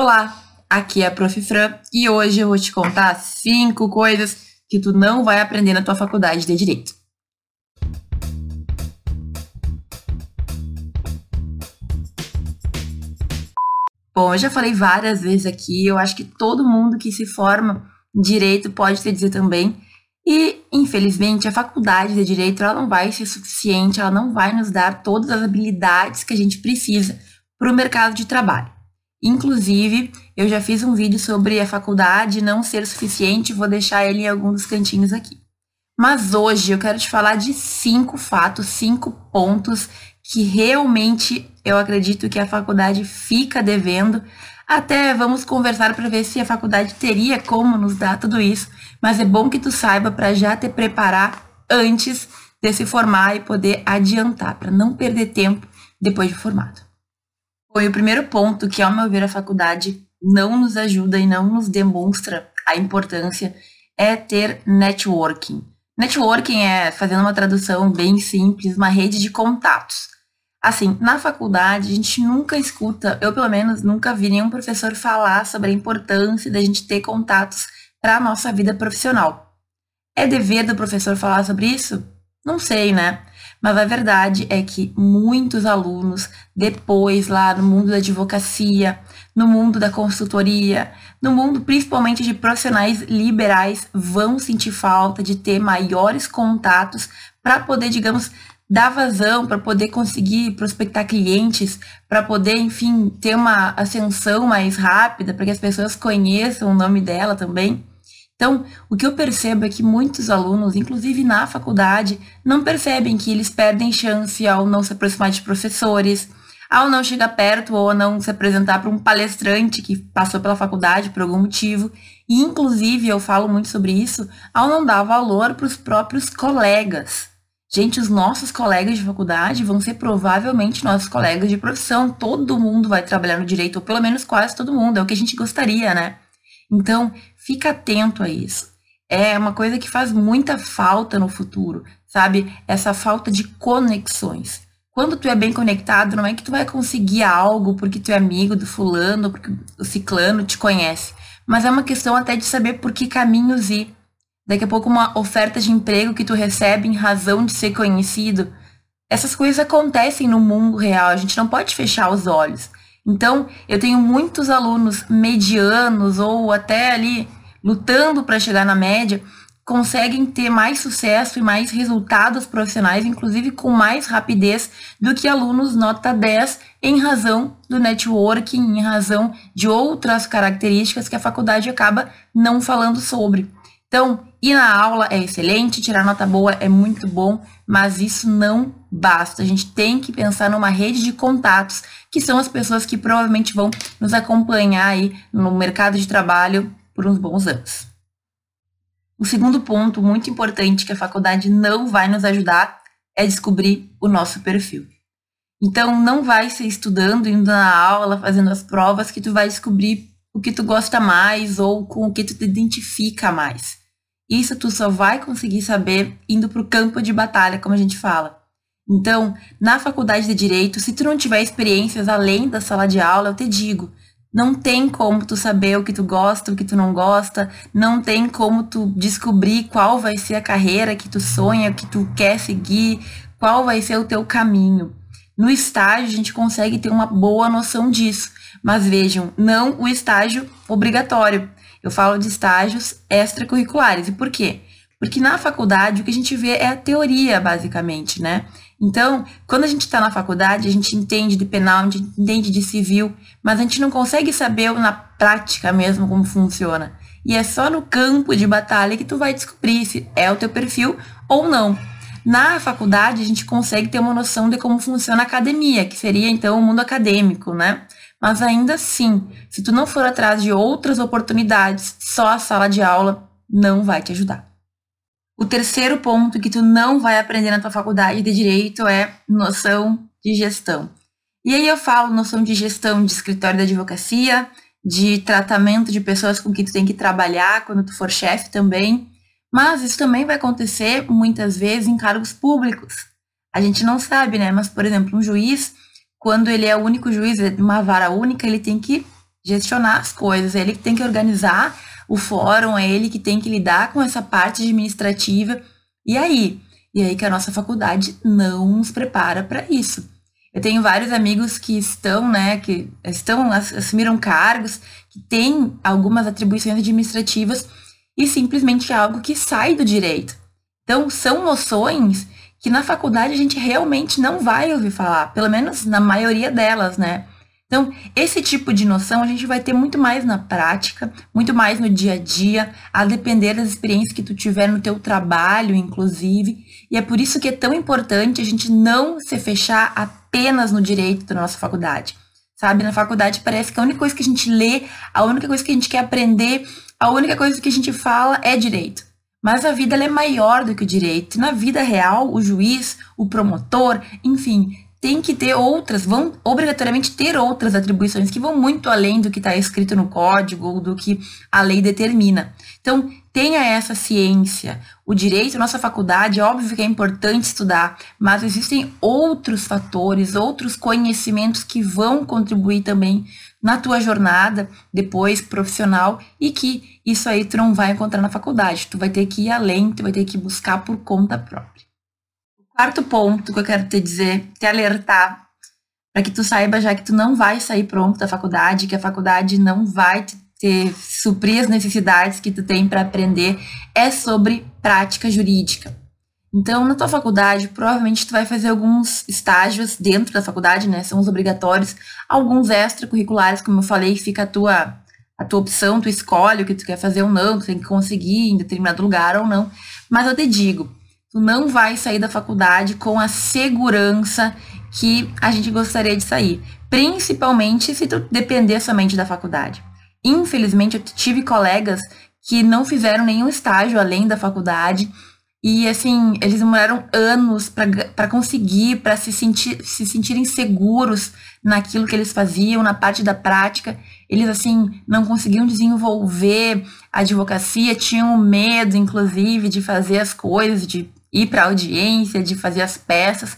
Olá, aqui é a Prof. Fran e hoje eu vou te contar cinco coisas que tu não vai aprender na tua faculdade de Direito. Bom, eu já falei várias vezes aqui, eu acho que todo mundo que se forma em Direito pode te dizer também, e infelizmente a faculdade de Direito ela não vai ser suficiente, ela não vai nos dar todas as habilidades que a gente precisa para o mercado de trabalho. Inclusive, eu já fiz um vídeo sobre a faculdade não ser suficiente, vou deixar ele em algum dos cantinhos aqui. Mas hoje eu quero te falar de cinco fatos, cinco pontos que realmente eu acredito que a faculdade fica devendo. Até vamos conversar para ver se a faculdade teria como nos dar tudo isso, mas é bom que tu saiba para já te preparar antes de se formar e poder adiantar, para não perder tempo depois de formado. Foi o primeiro ponto que, ao meu ver, a faculdade não nos ajuda e não nos demonstra a importância é ter networking. Networking é, fazendo uma tradução bem simples, uma rede de contatos. Assim, na faculdade, a gente nunca escuta, eu pelo menos nunca vi nenhum professor falar sobre a importância da gente ter contatos para a nossa vida profissional. É dever do professor falar sobre isso? Não sei, né? Mas a verdade é que muitos alunos, depois lá no mundo da advocacia, no mundo da consultoria, no mundo principalmente de profissionais liberais, vão sentir falta de ter maiores contatos para poder, digamos, dar vazão, para poder conseguir prospectar clientes, para poder, enfim, ter uma ascensão mais rápida, para que as pessoas conheçam o nome dela também. Então, o que eu percebo é que muitos alunos, inclusive na faculdade, não percebem que eles perdem chance ao não se aproximar de professores, ao não chegar perto ou não se apresentar para um palestrante que passou pela faculdade por algum motivo. E, inclusive, eu falo muito sobre isso, ao não dar valor para os próprios colegas. Gente, os nossos colegas de faculdade vão ser provavelmente nossos colegas de profissão. Todo mundo vai trabalhar no direito, ou pelo menos quase todo mundo. É o que a gente gostaria, né? Então, fica atento a isso. É uma coisa que faz muita falta no futuro, sabe? Essa falta de conexões. Quando tu é bem conectado, não é que tu vai conseguir algo porque tu é amigo do fulano, porque o ciclano te conhece, mas é uma questão até de saber por que caminhos ir. Daqui a pouco uma oferta de emprego que tu recebe em razão de ser conhecido. Essas coisas acontecem no mundo real, a gente não pode fechar os olhos. Então, eu tenho muitos alunos medianos ou até ali lutando para chegar na média, conseguem ter mais sucesso e mais resultados profissionais, inclusive com mais rapidez do que alunos nota 10 em razão do networking, em razão de outras características que a faculdade acaba não falando sobre. Então, ir na aula é excelente, tirar nota boa é muito bom, mas isso não basta. A gente tem que pensar numa rede de contatos, que são as pessoas que provavelmente vão nos acompanhar aí no mercado de trabalho por uns bons anos. O segundo ponto muito importante que a faculdade não vai nos ajudar é descobrir o nosso perfil. Então, não vai ser estudando, indo na aula, fazendo as provas que tu vai descobrir o que tu gosta mais ou com o que tu te identifica mais. Isso tu só vai conseguir saber indo para o campo de batalha, como a gente fala. Então, na faculdade de direito, se tu não tiver experiências além da sala de aula, eu te digo, não tem como tu saber o que tu gosta, o que tu não gosta, não tem como tu descobrir qual vai ser a carreira que tu sonha, que tu quer seguir, qual vai ser o teu caminho. No estágio, a gente consegue ter uma boa noção disso. Mas vejam, não o estágio obrigatório. Eu falo de estágios extracurriculares. E por quê? Porque na faculdade o que a gente vê é a teoria, basicamente, né? Então, quando a gente está na faculdade, a gente entende de penal, a gente entende de civil, mas a gente não consegue saber na prática mesmo como funciona. E é só no campo de batalha que tu vai descobrir se é o teu perfil ou não. Na faculdade, a gente consegue ter uma noção de como funciona a academia, que seria então o mundo acadêmico, né? Mas ainda assim, se tu não for atrás de outras oportunidades, só a sala de aula não vai te ajudar. O terceiro ponto que tu não vai aprender na tua faculdade de direito é noção de gestão. E aí eu falo noção de gestão de escritório da advocacia, de tratamento de pessoas com quem tu tem que trabalhar quando tu for chefe também, mas isso também vai acontecer muitas vezes em cargos públicos. A gente não sabe, né? Mas, por exemplo, um juiz, quando ele é o único juiz de uma vara única, ele tem que gestionar as coisas, é ele que tem que organizar o fórum, é ele que tem que lidar com essa parte administrativa. E aí? E aí que a nossa faculdade não nos prepara para isso. Eu tenho vários amigos que estão, né, que estão, assumiram cargos, que têm algumas atribuições administrativas e simplesmente é algo que sai do direito. Então, são noções que na faculdade a gente realmente não vai ouvir falar, pelo menos na maioria delas, né? Então, esse tipo de noção a gente vai ter muito mais na prática, muito mais no dia a dia, a depender das experiências que tu tiver no teu trabalho, inclusive. E é por isso que é tão importante a gente não se fechar apenas no direito da nossa faculdade. Sabe, na faculdade parece que a única coisa que a gente lê, a única coisa que a gente quer aprender, a única coisa que a gente fala é direito. Mas a vida é maior do que o direito. Na vida real, o juiz, o promotor, enfim, tem que ter outras, vão obrigatoriamente ter outras atribuições que vão muito além do que está escrito no código ou do que a lei determina. Então, tenha essa ciência. O direito, nossa faculdade, óbvio que é importante estudar, mas existem outros fatores, outros conhecimentos que vão contribuir também na tua jornada depois profissional e que isso aí tu não vai encontrar na faculdade. Tu vai ter que ir além, tu vai ter que buscar por conta própria. Quarto ponto que eu quero te dizer, te alertar, para que tu saiba já que tu não vai sair pronto da faculdade, que a faculdade não vai te, te suprir as necessidades que tu tem para aprender, é sobre prática jurídica. Então, na tua faculdade, provavelmente tu vai fazer alguns estágios dentro da faculdade, né? São os obrigatórios, alguns extracurriculares, como eu falei, fica a tua a tua opção, tu escolhe o que tu quer fazer ou não, tu tem que conseguir em determinado lugar ou não. Mas eu te digo, tu não vai sair da faculdade com a segurança que a gente gostaria de sair, principalmente se tu depender somente da faculdade. Infelizmente, eu tive colegas que não fizeram nenhum estágio além da faculdade e assim, eles demoraram anos para conseguir, para se, sentir, se sentirem seguros naquilo que eles faziam, na parte da prática. Eles assim não conseguiam desenvolver a advocacia, tinham medo, inclusive, de fazer as coisas, de ir para audiência, de fazer as peças.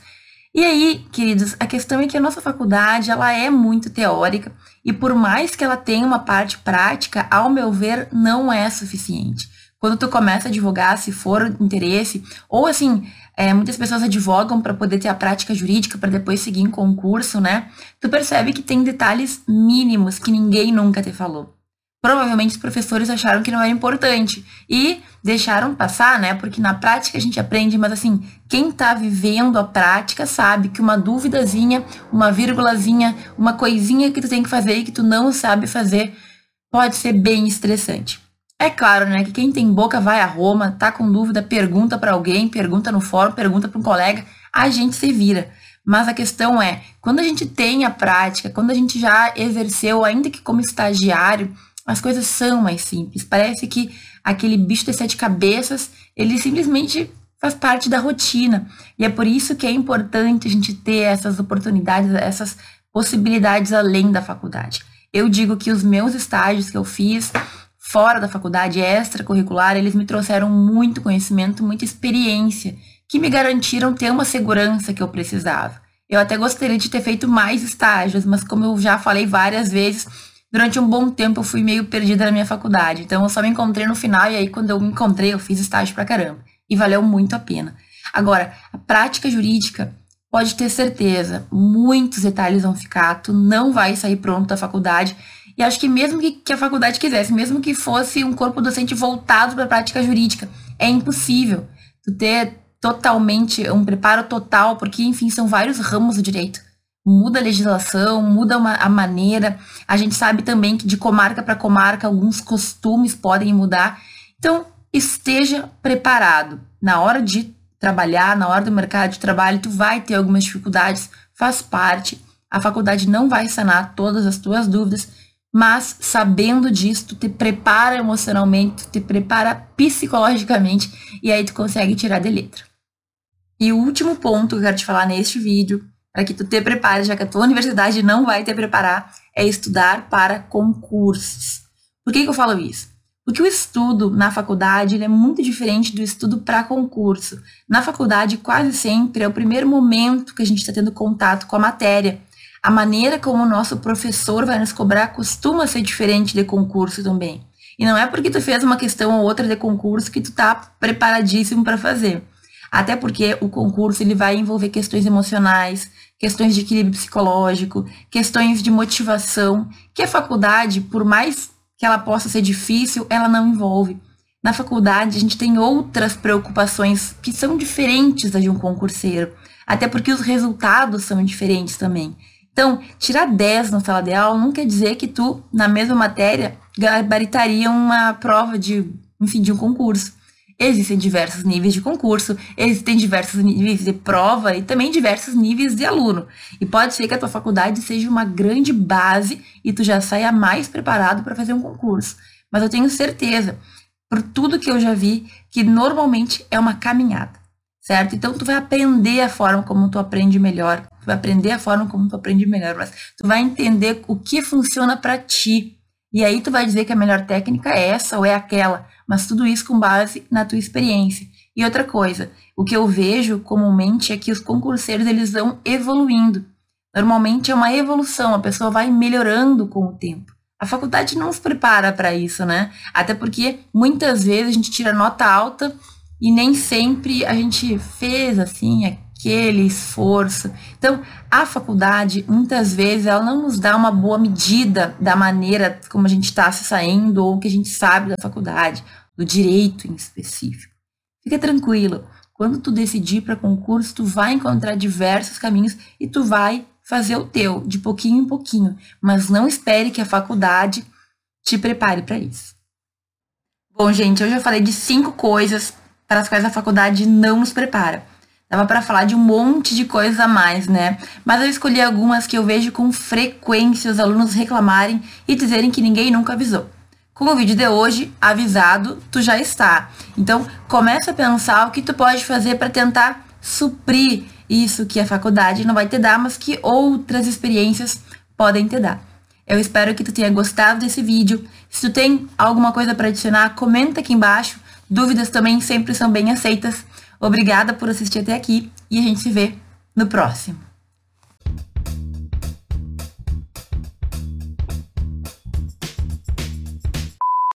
E aí, queridos, a questão é que a nossa faculdade ela é muito teórica e por mais que ela tenha uma parte prática, ao meu ver, não é suficiente. Quando tu começa a advogar, se for interesse, ou assim, é, muitas pessoas advogam para poder ter a prática jurídica para depois seguir em concurso, né? Tu percebe que tem detalhes mínimos que ninguém nunca te falou. Provavelmente os professores acharam que não era importante e deixaram passar, né? Porque na prática a gente aprende, mas assim, quem tá vivendo a prática sabe que uma dúvidazinha, uma vírgulazinha, uma coisinha que tu tem que fazer e que tu não sabe fazer pode ser bem estressante. É claro, né, que quem tem boca vai a Roma, tá com dúvida, pergunta para alguém, pergunta no fórum, pergunta para um colega, a gente se vira. Mas a questão é, quando a gente tem a prática, quando a gente já exerceu, ainda que como estagiário, as coisas são mais simples. Parece que aquele bicho de sete cabeças, ele simplesmente faz parte da rotina. E é por isso que é importante a gente ter essas oportunidades, essas possibilidades além da faculdade. Eu digo que os meus estágios que eu fiz fora da faculdade, extracurricular, eles me trouxeram muito conhecimento, muita experiência, que me garantiram ter uma segurança que eu precisava. Eu até gostaria de ter feito mais estágios, mas como eu já falei várias vezes, durante um bom tempo eu fui meio perdida na minha faculdade. Então eu só me encontrei no final e aí quando eu me encontrei eu fiz estágio pra caramba. E valeu muito a pena. Agora, a prática jurídica, pode ter certeza, muitos detalhes vão ficar, tu não vai sair pronto da faculdade. E acho que mesmo que, que a faculdade quisesse, mesmo que fosse um corpo docente voltado para a prática jurídica, é impossível tu ter totalmente um preparo total, porque enfim, são vários ramos do direito muda a legislação, muda uma, a maneira. A gente sabe também que de comarca para comarca alguns costumes podem mudar. Então, esteja preparado. Na hora de trabalhar, na hora do mercado de trabalho, tu vai ter algumas dificuldades, faz parte. A faculdade não vai sanar todas as tuas dúvidas, mas sabendo disso, tu te prepara emocionalmente, tu te prepara psicologicamente e aí tu consegue tirar de letra. E o último ponto que eu quero te falar neste vídeo para que tu te prepare, já que a tua universidade não vai te preparar, é estudar para concursos. Por que, que eu falo isso? Porque o estudo na faculdade é muito diferente do estudo para concurso. Na faculdade, quase sempre é o primeiro momento que a gente está tendo contato com a matéria. A maneira como o nosso professor vai nos cobrar costuma ser diferente de concurso também. E não é porque tu fez uma questão ou outra de concurso que tu tá preparadíssimo para fazer. Até porque o concurso ele vai envolver questões emocionais, questões de equilíbrio psicológico, questões de motivação, que a faculdade, por mais que ela possa ser difícil, ela não envolve. Na faculdade, a gente tem outras preocupações que são diferentes das de um concurseiro, até porque os resultados são diferentes também. Então, tirar 10 na sala de aula não quer dizer que tu, na mesma matéria, gabaritaria uma prova de, enfim, de um concurso. Existem diversos níveis de concurso, existem diversos níveis de prova e também diversos níveis de aluno. E pode ser que a tua faculdade seja uma grande base e tu já saia mais preparado para fazer um concurso. Mas eu tenho certeza, por tudo que eu já vi, que normalmente é uma caminhada, certo? Então tu vai aprender a forma como tu aprende melhor, tu vai aprender a forma como tu aprende melhor, mas tu vai entender o que funciona para ti. E aí tu vai dizer que a melhor técnica é essa ou é aquela mas tudo isso com base na tua experiência. E outra coisa, o que eu vejo comumente é que os concurseiros eles vão evoluindo. Normalmente é uma evolução, a pessoa vai melhorando com o tempo. A faculdade não se prepara para isso, né? Até porque muitas vezes a gente tira nota alta e nem sempre a gente fez assim aquele esforço. Então, a faculdade, muitas vezes, ela não nos dá uma boa medida da maneira como a gente está se saindo ou o que a gente sabe da faculdade do direito em específico. Fica tranquilo, quando tu decidir para concurso, tu vai encontrar diversos caminhos e tu vai fazer o teu, de pouquinho em pouquinho, mas não espere que a faculdade te prepare para isso. Bom, gente, eu já falei de cinco coisas para as quais a faculdade não nos prepara. Dava para falar de um monte de coisas a mais, né? Mas eu escolhi algumas que eu vejo com frequência os alunos reclamarem e dizerem que ninguém nunca avisou com o vídeo de hoje, avisado, tu já está. Então, começa a pensar o que tu pode fazer para tentar suprir isso que a faculdade não vai te dar, mas que outras experiências podem te dar. Eu espero que tu tenha gostado desse vídeo. Se tu tem alguma coisa para adicionar, comenta aqui embaixo. Dúvidas também sempre são bem aceitas. Obrigada por assistir até aqui e a gente se vê no próximo.